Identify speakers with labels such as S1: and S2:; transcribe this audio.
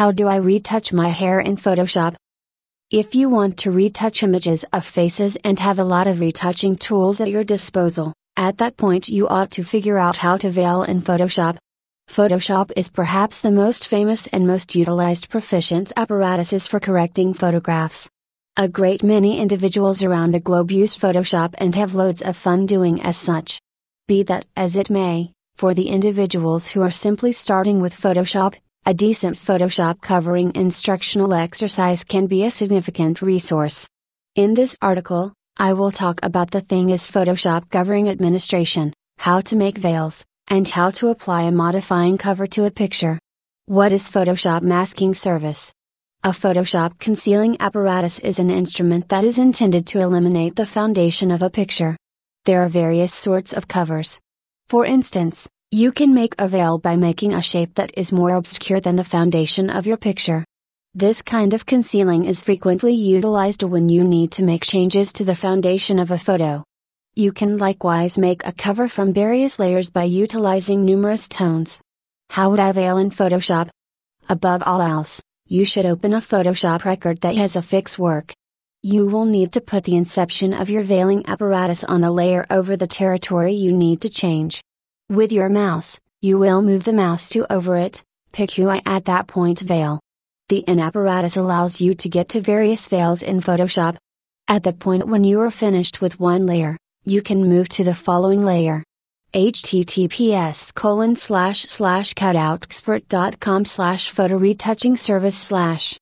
S1: How do I retouch my hair in Photoshop? If you want to retouch images of faces and have a lot of retouching tools at your disposal, at that point you ought to figure out how to veil in Photoshop. Photoshop is perhaps the most famous and most utilized proficient apparatuses for correcting photographs. A great many individuals around the globe use Photoshop and have loads of fun doing as such. Be that as it may, for the individuals who are simply starting with Photoshop, a decent Photoshop covering instructional exercise can be a significant resource. In this article, I will talk about the thing is Photoshop covering administration, how to make veils, and how to apply a modifying cover to a picture. What is Photoshop masking service? A Photoshop concealing apparatus is an instrument that is intended to eliminate the foundation of a picture. There are various sorts of covers. For instance, you can make a veil by making a shape that is more obscure than the foundation of your picture. This kind of concealing is frequently utilized when you need to make changes to the foundation of a photo. You can likewise make a cover from various layers by utilizing numerous tones. How would I veil in Photoshop? Above all else, you should open a Photoshop record that has a fix work. You will need to put the inception of your veiling apparatus on a layer over the territory you need to change. With your mouse, you will move the mouse to over it, pick UI at that point veil. The in apparatus allows you to get to various veils in Photoshop. At the point when you are finished with one layer, you can move to the following layer. https colon slash slash cutoutexpert.com slash photo retouching service slash